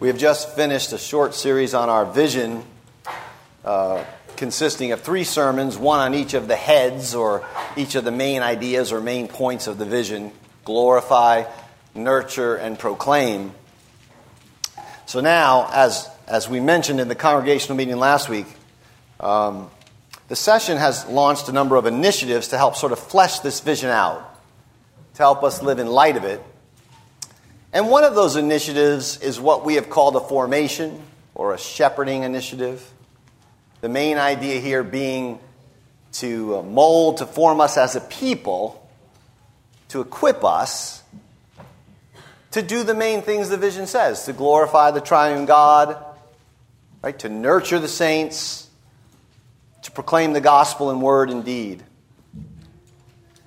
We have just finished a short series on our vision, uh, consisting of three sermons, one on each of the heads or each of the main ideas or main points of the vision glorify, nurture, and proclaim. So now, as, as we mentioned in the congregational meeting last week, um, the session has launched a number of initiatives to help sort of flesh this vision out, to help us live in light of it and one of those initiatives is what we have called a formation or a shepherding initiative. The main idea here being to uh, mold, to form us as a people, to equip us to do the main things the vision says to glorify the triune God, right? To nurture the saints, to proclaim the gospel in word and deed.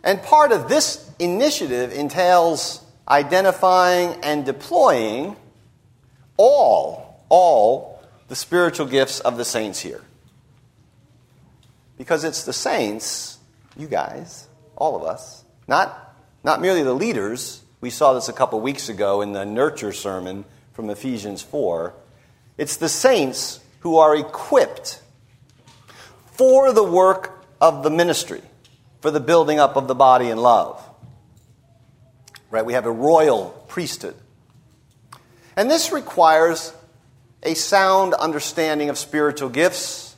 And part of this initiative entails identifying and deploying all, all the spiritual gifts of the saints here. Because it's the saints, you guys, all of us, not, not merely the leaders. We saw this a couple weeks ago in the nurture sermon from Ephesians 4. It's the saints who are equipped for the work of the ministry, for the building up of the body in love right? We have a royal priesthood. And this requires a sound understanding of spiritual gifts,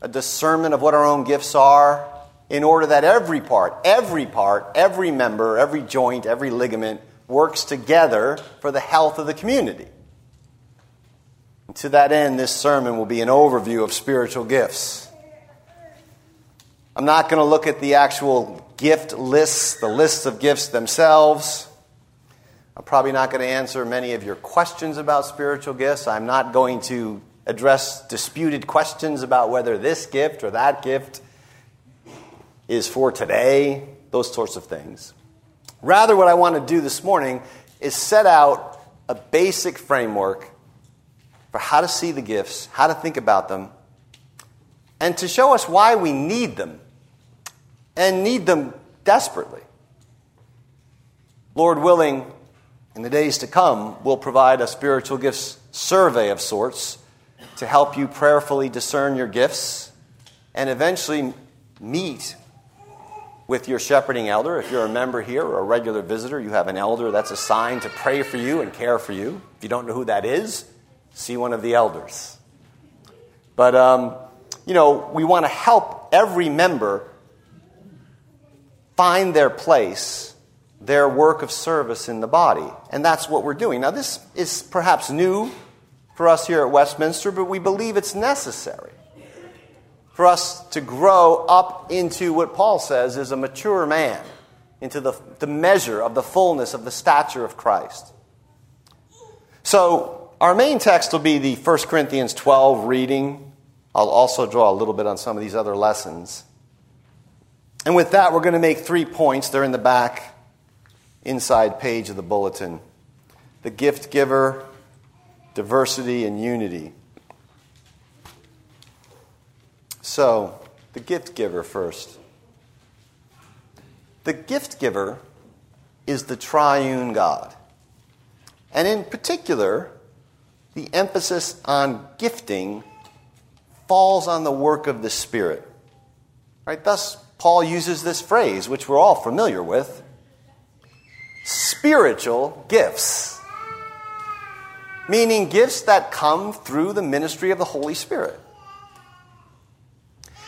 a discernment of what our own gifts are, in order that every part, every part, every member, every joint, every ligament works together for the health of the community. And to that end, this sermon will be an overview of spiritual gifts. I'm not going to look at the actual gift lists, the lists of gifts themselves. I'm probably not going to answer many of your questions about spiritual gifts. I'm not going to address disputed questions about whether this gift or that gift is for today, those sorts of things. Rather, what I want to do this morning is set out a basic framework for how to see the gifts, how to think about them, and to show us why we need them and need them desperately. Lord willing, in the days to come, we'll provide a spiritual gifts survey of sorts to help you prayerfully discern your gifts and eventually meet with your shepherding elder. If you're a member here or a regular visitor, you have an elder that's assigned to pray for you and care for you. If you don't know who that is, see one of the elders. But, um, you know, we want to help every member find their place, their work of service in the body. And that's what we're doing. Now, this is perhaps new for us here at Westminster, but we believe it's necessary for us to grow up into what Paul says is a mature man, into the, the measure of the fullness of the stature of Christ. So, our main text will be the 1 Corinthians 12 reading. I'll also draw a little bit on some of these other lessons. And with that, we're going to make three points. They're in the back inside page of the bulletin the gift giver, diversity, and unity. So, the gift giver first. The gift giver is the triune God. And in particular, the emphasis on gifting falls on the work of the Spirit. Right? Thus, Paul uses this phrase, which we're all familiar with spiritual gifts. Meaning gifts that come through the ministry of the Holy Spirit.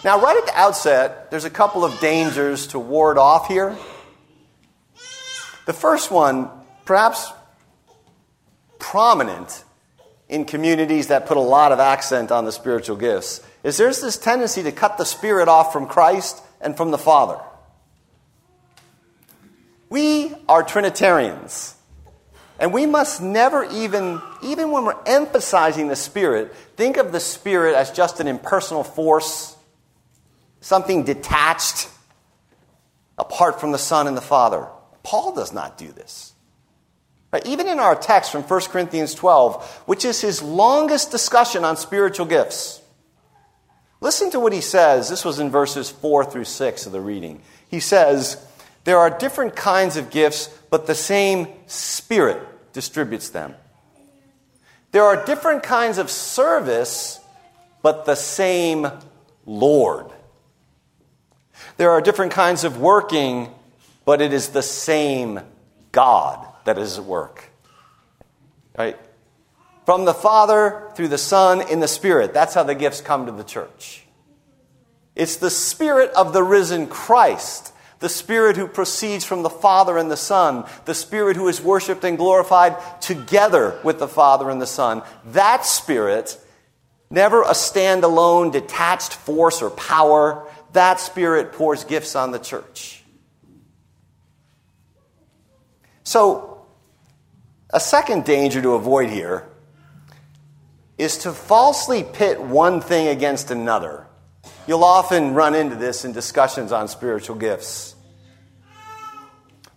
Now, right at the outset, there's a couple of dangers to ward off here. The first one, perhaps prominent in communities that put a lot of accent on the spiritual gifts, is there's this tendency to cut the Spirit off from Christ and from the Father. We are Trinitarians. And we must never even, even when we're emphasizing the Spirit, think of the Spirit as just an impersonal force, something detached, apart from the Son and the Father. Paul does not do this. But even in our text from 1 Corinthians 12, which is his longest discussion on spiritual gifts, Listen to what he says. This was in verses 4 through 6 of the reading. He says, There are different kinds of gifts, but the same Spirit distributes them. There are different kinds of service, but the same Lord. There are different kinds of working, but it is the same God that is at work. Right? From the Father through the Son in the Spirit. That's how the gifts come to the church. It's the Spirit of the risen Christ, the Spirit who proceeds from the Father and the Son, the Spirit who is worshiped and glorified together with the Father and the Son. That Spirit, never a standalone, detached force or power, that Spirit pours gifts on the church. So, a second danger to avoid here is to falsely pit one thing against another. You'll often run into this in discussions on spiritual gifts.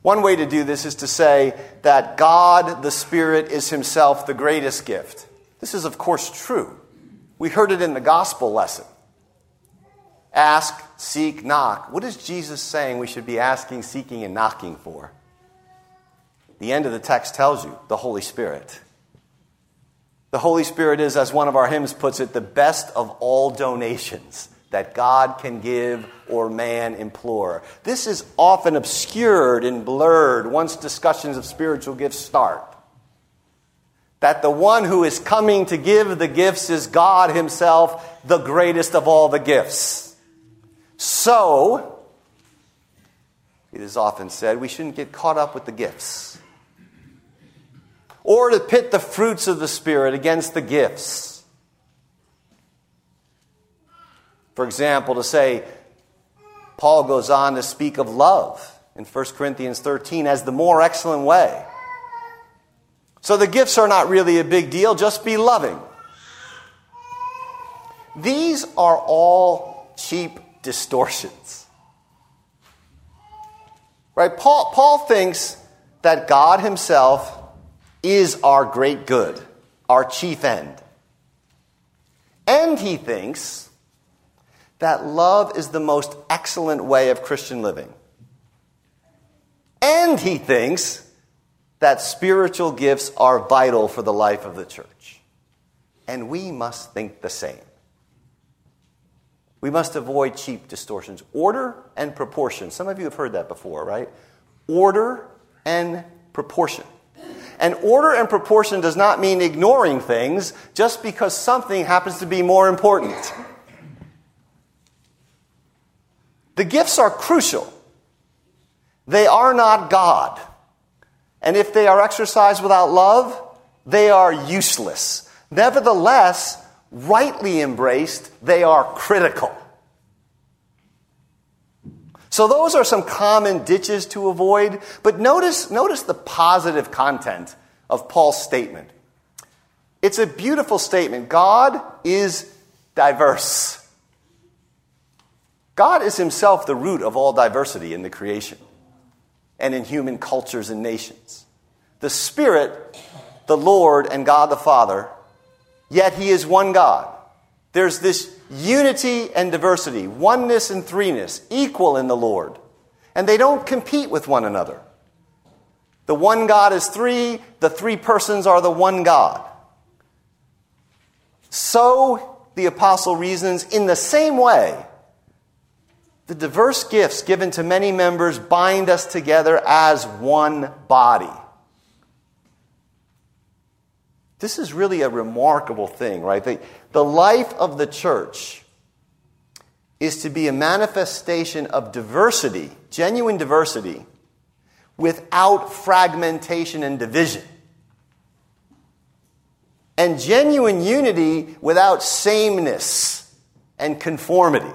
One way to do this is to say that God, the Spirit, is Himself the greatest gift. This is, of course, true. We heard it in the gospel lesson. Ask, seek, knock. What is Jesus saying we should be asking, seeking, and knocking for? The end of the text tells you the Holy Spirit. The Holy Spirit is, as one of our hymns puts it, the best of all donations that God can give or man implore. This is often obscured and blurred once discussions of spiritual gifts start. That the one who is coming to give the gifts is God Himself, the greatest of all the gifts. So, it is often said we shouldn't get caught up with the gifts or to pit the fruits of the Spirit against the gifts. For example, to say, Paul goes on to speak of love in 1 Corinthians 13 as the more excellent way. So the gifts are not really a big deal, just be loving. These are all cheap distortions. Right? Paul, Paul thinks that God himself is our great good, our chief end. And he thinks that love is the most excellent way of Christian living. And he thinks that spiritual gifts are vital for the life of the church. And we must think the same. We must avoid cheap distortions. Order and proportion. Some of you have heard that before, right? Order and proportion. And order and proportion does not mean ignoring things just because something happens to be more important. The gifts are crucial. They are not God. And if they are exercised without love, they are useless. Nevertheless, rightly embraced, they are critical. So those are some common ditches to avoid. But notice, notice the positive content of Paul's statement. It's a beautiful statement. God is diverse. God is himself the root of all diversity in the creation and in human cultures and nations. The Spirit, the Lord, and God the Father, yet He is one God. There's this unity and diversity, oneness and threeness, equal in the Lord. And they don't compete with one another. The one God is three, the three persons are the one God. So, the apostle reasons, in the same way, the diverse gifts given to many members bind us together as one body. This is really a remarkable thing, right? The, the life of the church is to be a manifestation of diversity, genuine diversity, without fragmentation and division. And genuine unity without sameness and conformity.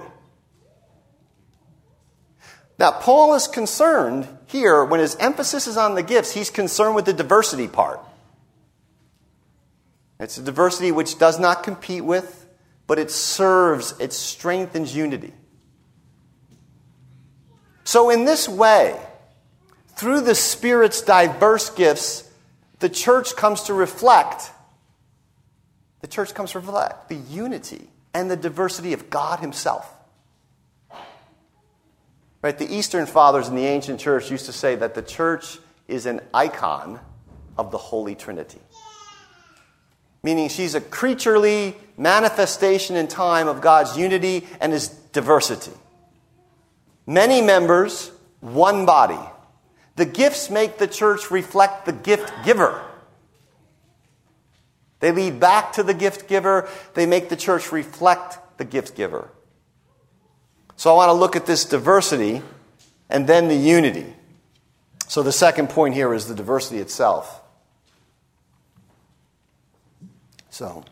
Now, Paul is concerned here, when his emphasis is on the gifts, he's concerned with the diversity part. It's a diversity which does not compete with, but it serves, it strengthens unity. So, in this way, through the Spirit's diverse gifts, the church comes to reflect, the church comes to reflect the unity and the diversity of God Himself. Right? The Eastern fathers in the ancient church used to say that the church is an icon of the Holy Trinity. Meaning she's a creaturely manifestation in time of God's unity and his diversity. Many members, one body. The gifts make the church reflect the gift giver. They lead back to the gift giver, they make the church reflect the gift giver. So I want to look at this diversity and then the unity. So the second point here is the diversity itself. So,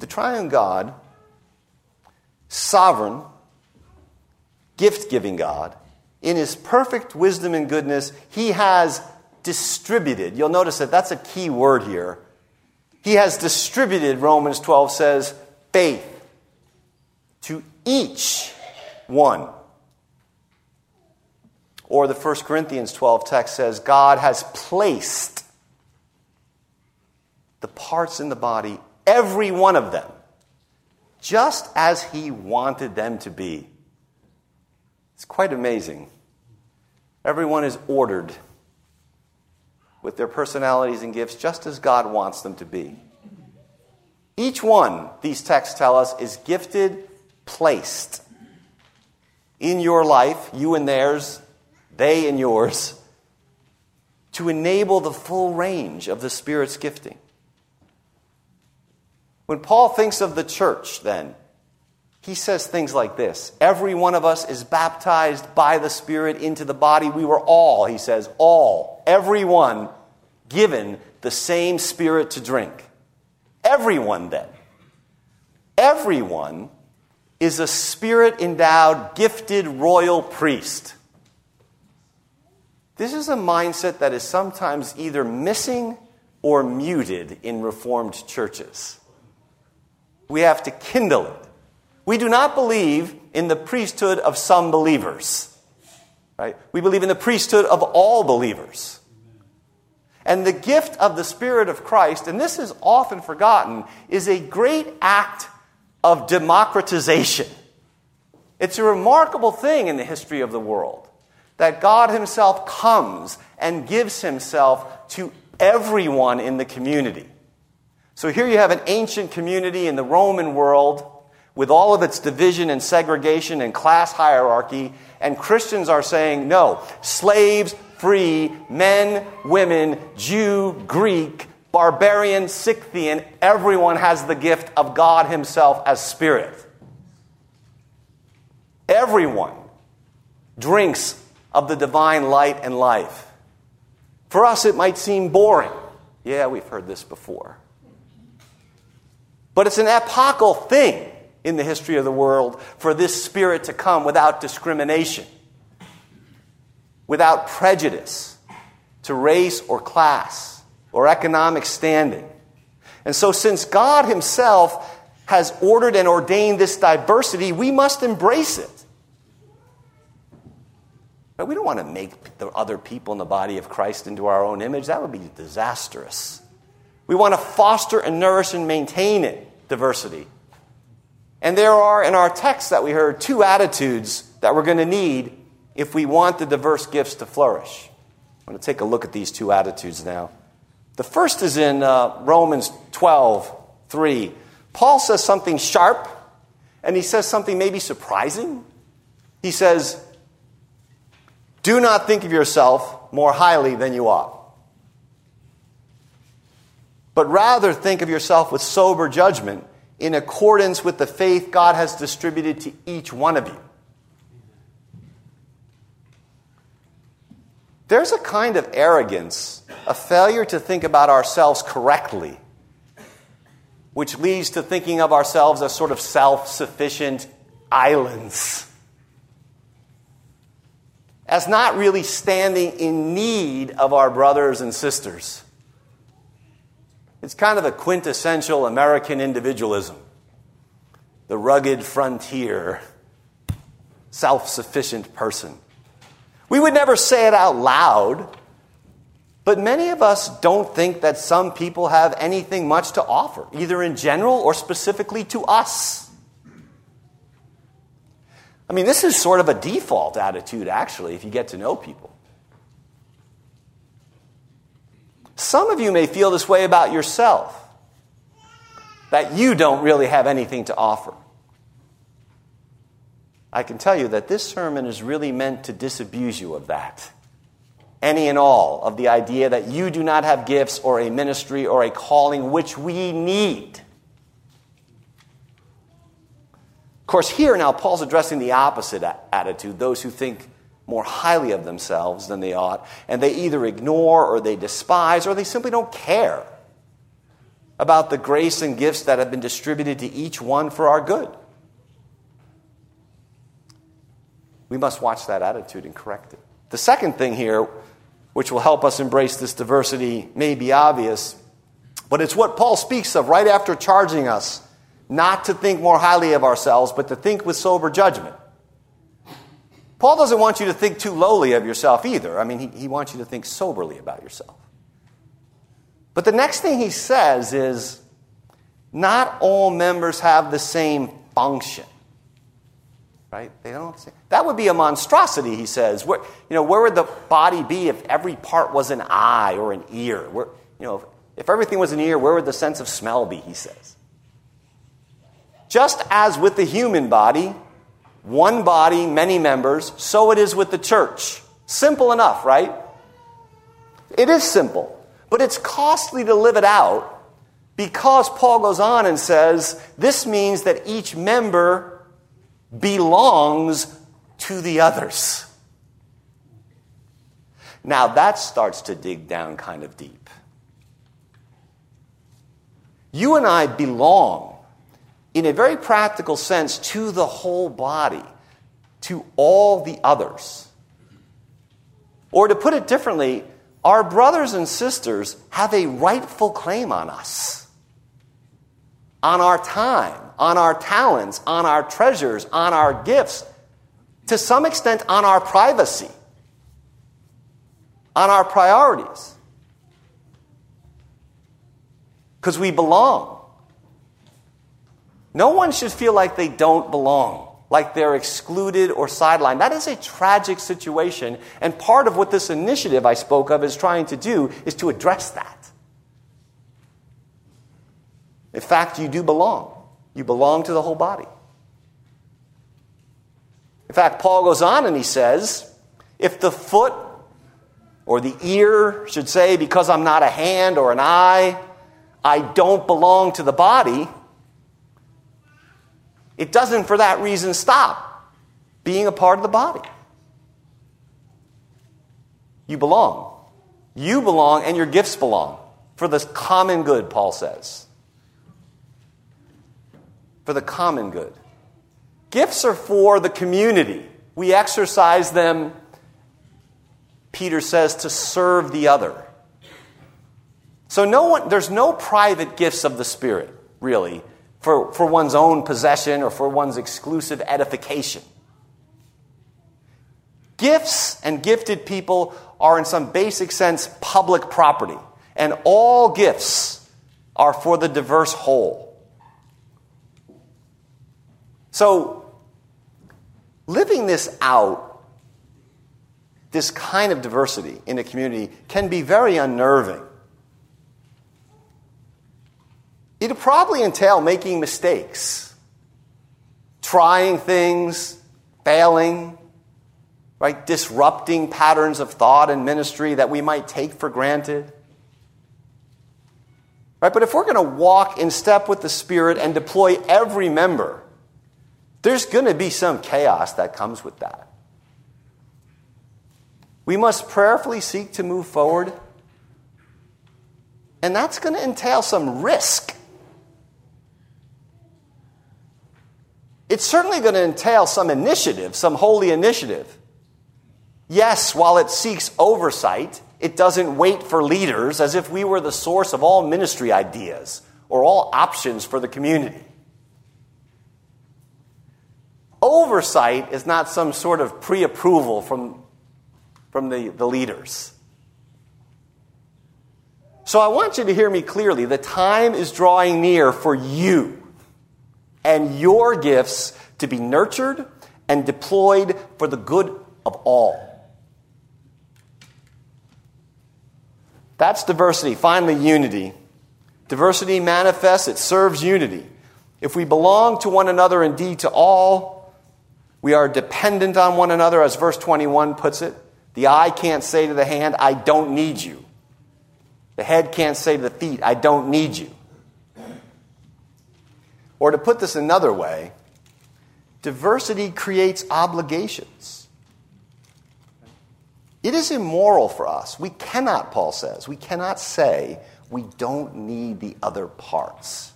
the triune God, sovereign, gift giving God, in his perfect wisdom and goodness, he has distributed. You'll notice that that's a key word here. He has distributed, Romans 12 says, faith to each one. Or the 1 Corinthians 12 text says, God has placed the parts in the body, every one of them, just as He wanted them to be. It's quite amazing. Everyone is ordered with their personalities and gifts just as God wants them to be. Each one, these texts tell us, is gifted, placed in your life, you and theirs, they and yours, to enable the full range of the Spirit's gifting. When Paul thinks of the church, then, he says things like this Every one of us is baptized by the Spirit into the body. We were all, he says, all, everyone given the same Spirit to drink. Everyone, then. Everyone is a Spirit endowed, gifted royal priest. This is a mindset that is sometimes either missing or muted in Reformed churches. We have to kindle it. We do not believe in the priesthood of some believers. Right? We believe in the priesthood of all believers. And the gift of the Spirit of Christ, and this is often forgotten, is a great act of democratization. It's a remarkable thing in the history of the world that God Himself comes and gives Himself to everyone in the community. So here you have an ancient community in the Roman world with all of its division and segregation and class hierarchy, and Christians are saying, no, slaves, free, men, women, Jew, Greek, barbarian, Scythian, everyone has the gift of God Himself as Spirit. Everyone drinks of the divine light and life. For us, it might seem boring. Yeah, we've heard this before. But it's an epochal thing in the history of the world for this spirit to come without discrimination, without prejudice to race or class or economic standing. And so, since God Himself has ordered and ordained this diversity, we must embrace it. But we don't want to make the other people in the body of Christ into our own image. That would be disastrous. We want to foster and nourish and maintain it, diversity. And there are, in our text that we heard, two attitudes that we're going to need if we want the diverse gifts to flourish. I'm going to take a look at these two attitudes now. The first is in uh, Romans 12, 3. Paul says something sharp, and he says something maybe surprising. He says, Do not think of yourself more highly than you ought, but rather think of yourself with sober judgment in accordance with the faith God has distributed to each one of you. There's a kind of arrogance, a failure to think about ourselves correctly, which leads to thinking of ourselves as sort of self sufficient islands, as not really standing in need of our brothers and sisters. It's kind of a quintessential American individualism. The rugged frontier, self sufficient person. We would never say it out loud, but many of us don't think that some people have anything much to offer, either in general or specifically to us. I mean, this is sort of a default attitude, actually, if you get to know people. Some of you may feel this way about yourself. that you don't really have anything to offer. I can tell you that this sermon is really meant to disabuse you of that. Any and all of the idea that you do not have gifts or a ministry or a calling which we need. Of course, here now, Paul's addressing the opposite attitude those who think more highly of themselves than they ought, and they either ignore or they despise or they simply don't care about the grace and gifts that have been distributed to each one for our good. We must watch that attitude and correct it. The second thing here, which will help us embrace this diversity, may be obvious, but it's what Paul speaks of right after charging us not to think more highly of ourselves, but to think with sober judgment. Paul doesn't want you to think too lowly of yourself either. I mean, he, he wants you to think soberly about yourself. But the next thing he says is not all members have the same function. Right? They don't say, that would be a monstrosity, he says. Where, you know, where would the body be if every part was an eye or an ear? Where, you know, if everything was an ear, where would the sense of smell be, he says. Just as with the human body, one body, many members, so it is with the church. Simple enough, right? It is simple, but it's costly to live it out because Paul goes on and says this means that each member belongs to the others. Now that starts to dig down kind of deep. You and I belong in a very practical sense, to the whole body, to all the others. Or to put it differently, our brothers and sisters have a rightful claim on us, on our time, on our talents, on our treasures, on our gifts, to some extent, on our privacy, on our priorities. Because we belong. No one should feel like they don't belong, like they're excluded or sidelined. That is a tragic situation, and part of what this initiative I spoke of is trying to do is to address that. In fact, you do belong. You belong to the whole body. In fact, Paul goes on and he says, if the foot or the ear should say, because I'm not a hand or an eye, I don't belong to the body, it doesn't, for that reason, stop being a part of the body. You belong. You belong, and your gifts belong for the common good, Paul says. For the common good. Gifts are for the community. We exercise them, Peter says, to serve the other. So no one, there's no private gifts of the Spirit, really for, for one's own possession or for one's exclusive edification. Gifts and gifted people are, in some basic sense, public property, and all gifts are for the diverse whole. So, living this out, this kind of diversity in a community, can be very unnerving. It'll probably entail making mistakes, trying things, failing, right? Disrupting patterns of thought and ministry that we might take for granted. Right? But if we're going to walk in step with the Spirit and deploy every member, there's going to be some chaos that comes with that. We must prayerfully seek to move forward, and that's going to entail some risk. It's certainly going to entail some initiative, some holy initiative. Yes, while it seeks oversight, it doesn't wait for leaders as if we were the source of all ministry ideas or all options for the community. Oversight is not some sort of pre approval from, from the, the leaders. So I want you to hear me clearly. The time is drawing near for you and your gifts to be nurtured and deployed for the good of all. That's diversity. Finally, unity. Diversity manifests, it serves unity. If we belong to one another, indeed to all, we are dependent on one another, as verse 21 puts it. The eye can't say to the hand, I don't need you. The head can't say to the feet, I don't need you. Or to put this another way, diversity creates obligations. It is immoral for us. We cannot, Paul says, we cannot say we don't need the other parts.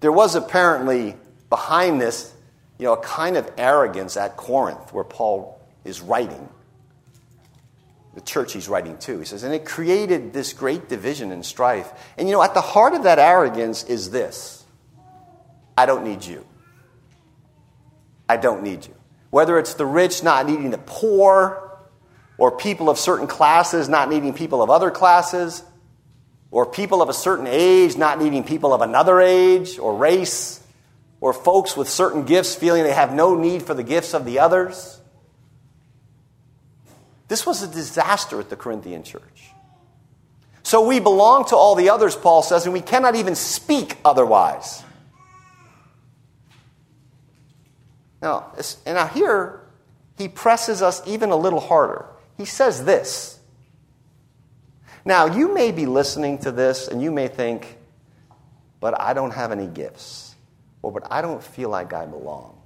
There was apparently behind this, you know, a kind of arrogance at Corinth where Paul is writing. The church he's writing to. He says, and it created this great division and strife. And you know, at the heart of that arrogance is this I don't need you. I don't need you. Whether it's the rich not needing the poor, or people of certain classes not needing people of other classes, or people of a certain age not needing people of another age or race, or folks with certain gifts feeling they have no need for the gifts of the others. This was a disaster at the Corinthian church. So we belong to all the others, Paul says, and we cannot even speak otherwise. Now, and now here, he presses us even a little harder. He says this. Now, you may be listening to this and you may think, but I don't have any gifts, or but I don't feel like I belong,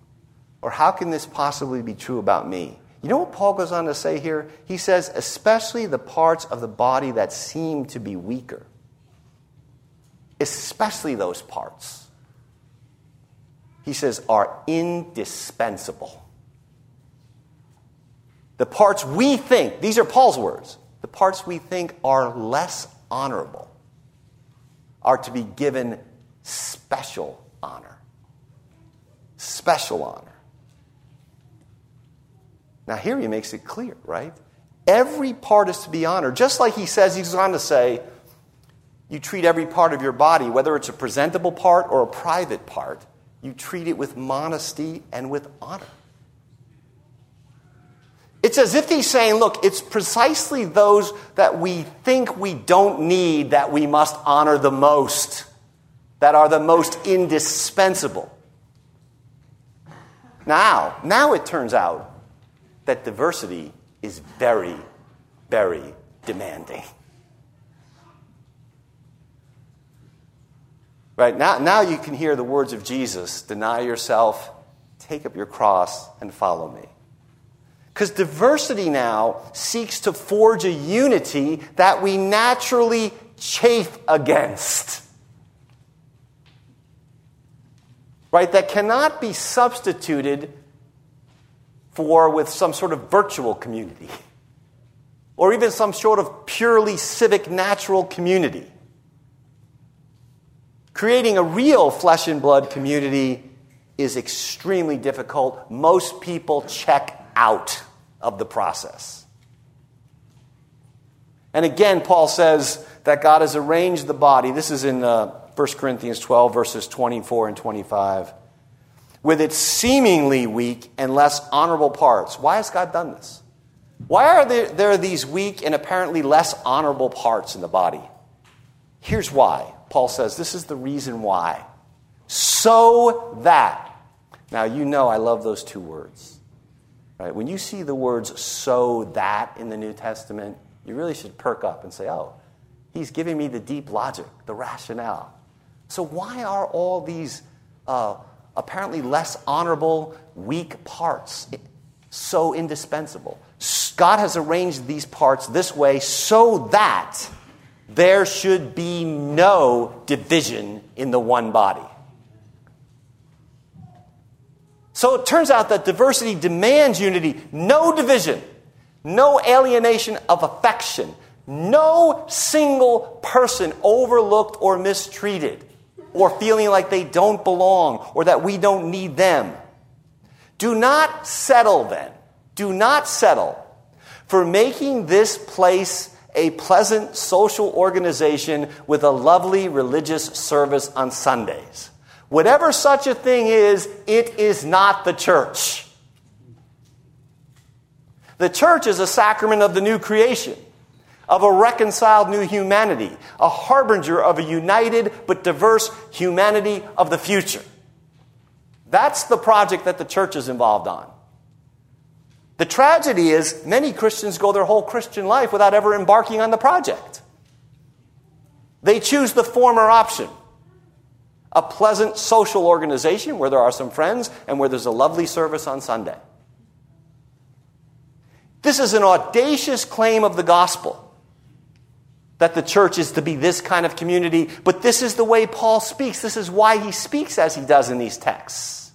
or how can this possibly be true about me? You know what Paul goes on to say here? He says, especially the parts of the body that seem to be weaker. Especially those parts. He says, are indispensable. The parts we think, these are Paul's words, the parts we think are less honorable are to be given special honor. Special honor. Now, here he makes it clear, right? Every part is to be honored. Just like he says, he's on to say, you treat every part of your body, whether it's a presentable part or a private part, you treat it with modesty and with honor. It's as if he's saying, look, it's precisely those that we think we don't need that we must honor the most, that are the most indispensable. Now, now it turns out that diversity is very, very demanding. Right? Now, now you can hear the words of Jesus deny yourself, take up your cross, and follow me. Because diversity now seeks to forge a unity that we naturally chafe against. Right? That cannot be substituted for with some sort of virtual community or even some sort of purely civic natural community. Creating a real flesh and blood community is extremely difficult. Most people check out of the process. And again, Paul says that God has arranged the body. This is in uh, 1 Corinthians 12, verses 24 and 25. With its seemingly weak and less honorable parts. Why has God done this? Why are there, there these weak and apparently less honorable parts in the body? Here's why. Paul says this is the reason why. So that. Now, you know I love those two words. Right? When you see the words so that in the New Testament, you really should perk up and say, oh, he's giving me the deep logic, the rationale. So, why are all these uh, apparently less honorable, weak parts so indispensable? God has arranged these parts this way so that there should be no division in the one body. So it turns out that diversity demands unity, no division, no alienation of affection, no single person overlooked or mistreated, or feeling like they don't belong or that we don't need them. Do not settle then. Do not settle for making this place a pleasant social organization with a lovely religious service on Sundays. Whatever such a thing is, it is not the church. The church is a sacrament of the new creation. Of a reconciled new humanity, a harbinger of a united but diverse humanity of the future. That's the project that the church is involved on. The tragedy is many Christians go their whole Christian life without ever embarking on the project. They choose the former option a pleasant social organization where there are some friends and where there's a lovely service on Sunday. This is an audacious claim of the gospel that the church is to be this kind of community, but this is the way Paul speaks. This is why he speaks as he does in these texts.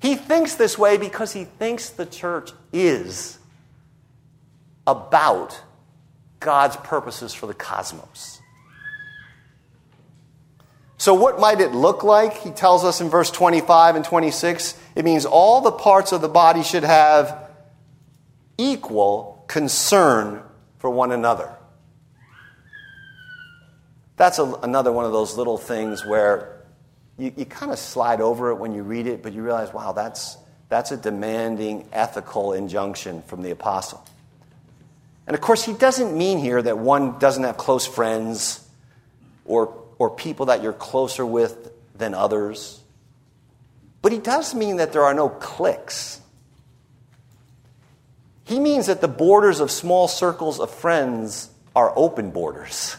He thinks this way because he thinks the church is about God's purposes for the cosmos. So, what might it look like? He tells us in verse 25 and 26 it means all the parts of the body should have equal concern for one another. That's a, another one of those little things where you, you kind of slide over it when you read it, but you realize, wow, that's, that's a demanding ethical injunction from the apostle. And of course, he doesn't mean here that one doesn't have close friends or, or people that you're closer with than others. But he does mean that there are no cliques. He means that the borders of small circles of friends are open borders,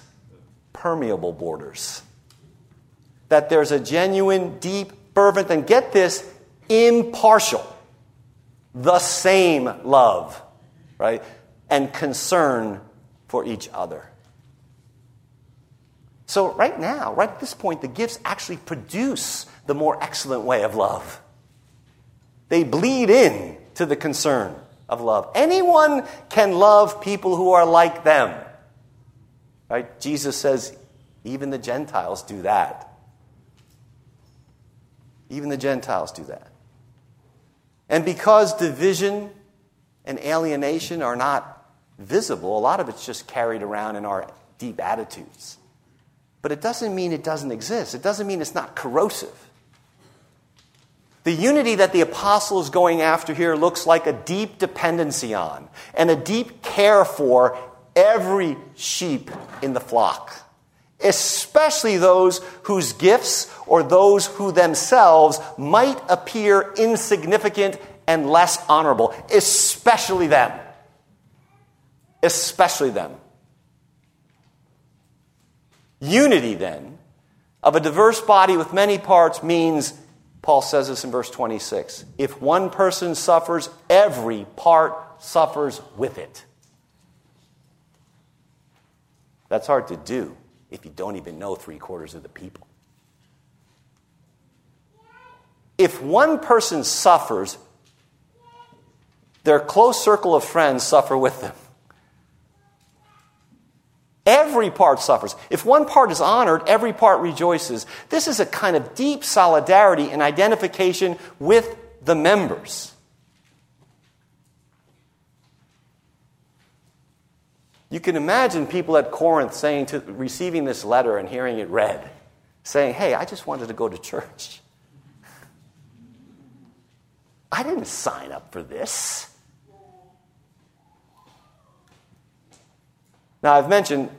permeable borders. That there's a genuine, deep, fervent, and get this, impartial, the same love, right? And concern for each other. So, right now, right at this point, the gifts actually produce the more excellent way of love. They bleed in to the concern of love. Anyone can love people who are like them. Right? Jesus says, even the Gentiles do that. Even the Gentiles do that. And because division and alienation are not visible, a lot of it's just carried around in our deep attitudes. But it doesn't mean it doesn't exist, it doesn't mean it's not corrosive. The unity that the apostle is going after here looks like a deep dependency on and a deep care for every sheep in the flock, especially those whose gifts or those who themselves might appear insignificant and less honorable, especially them. Especially them. Unity, then, of a diverse body with many parts means Paul says this in verse 26 if one person suffers, every part suffers with it. That's hard to do if you don't even know three quarters of the people. If one person suffers, their close circle of friends suffer with them. Every part suffers. If one part is honored, every part rejoices. This is a kind of deep solidarity and identification with the members. You can imagine people at Corinth saying to receiving this letter and hearing it read, saying, Hey, I just wanted to go to church. I didn't sign up for this. Now, I've mentioned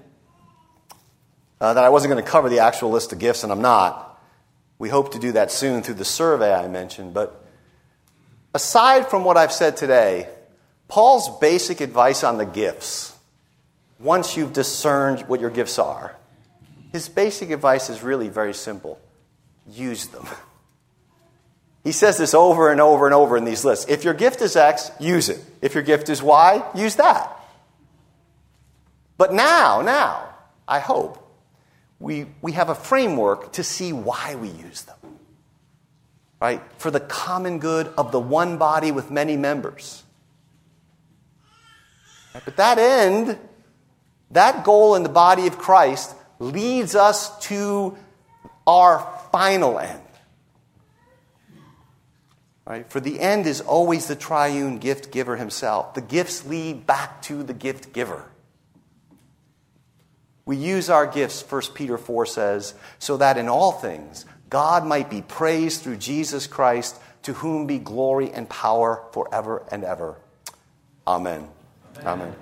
uh, that I wasn't going to cover the actual list of gifts, and I'm not. We hope to do that soon through the survey I mentioned. But aside from what I've said today, Paul's basic advice on the gifts, once you've discerned what your gifts are, his basic advice is really very simple use them. He says this over and over and over in these lists. If your gift is X, use it. If your gift is Y, use that. But now, now, I hope, we, we have a framework to see why we use them. Right? For the common good of the one body with many members. But that end, that goal in the body of Christ leads us to our final end. Right? For the end is always the triune gift giver himself. The gifts lead back to the gift giver. We use our gifts, 1 Peter 4 says, so that in all things God might be praised through Jesus Christ, to whom be glory and power forever and ever. Amen. Amen.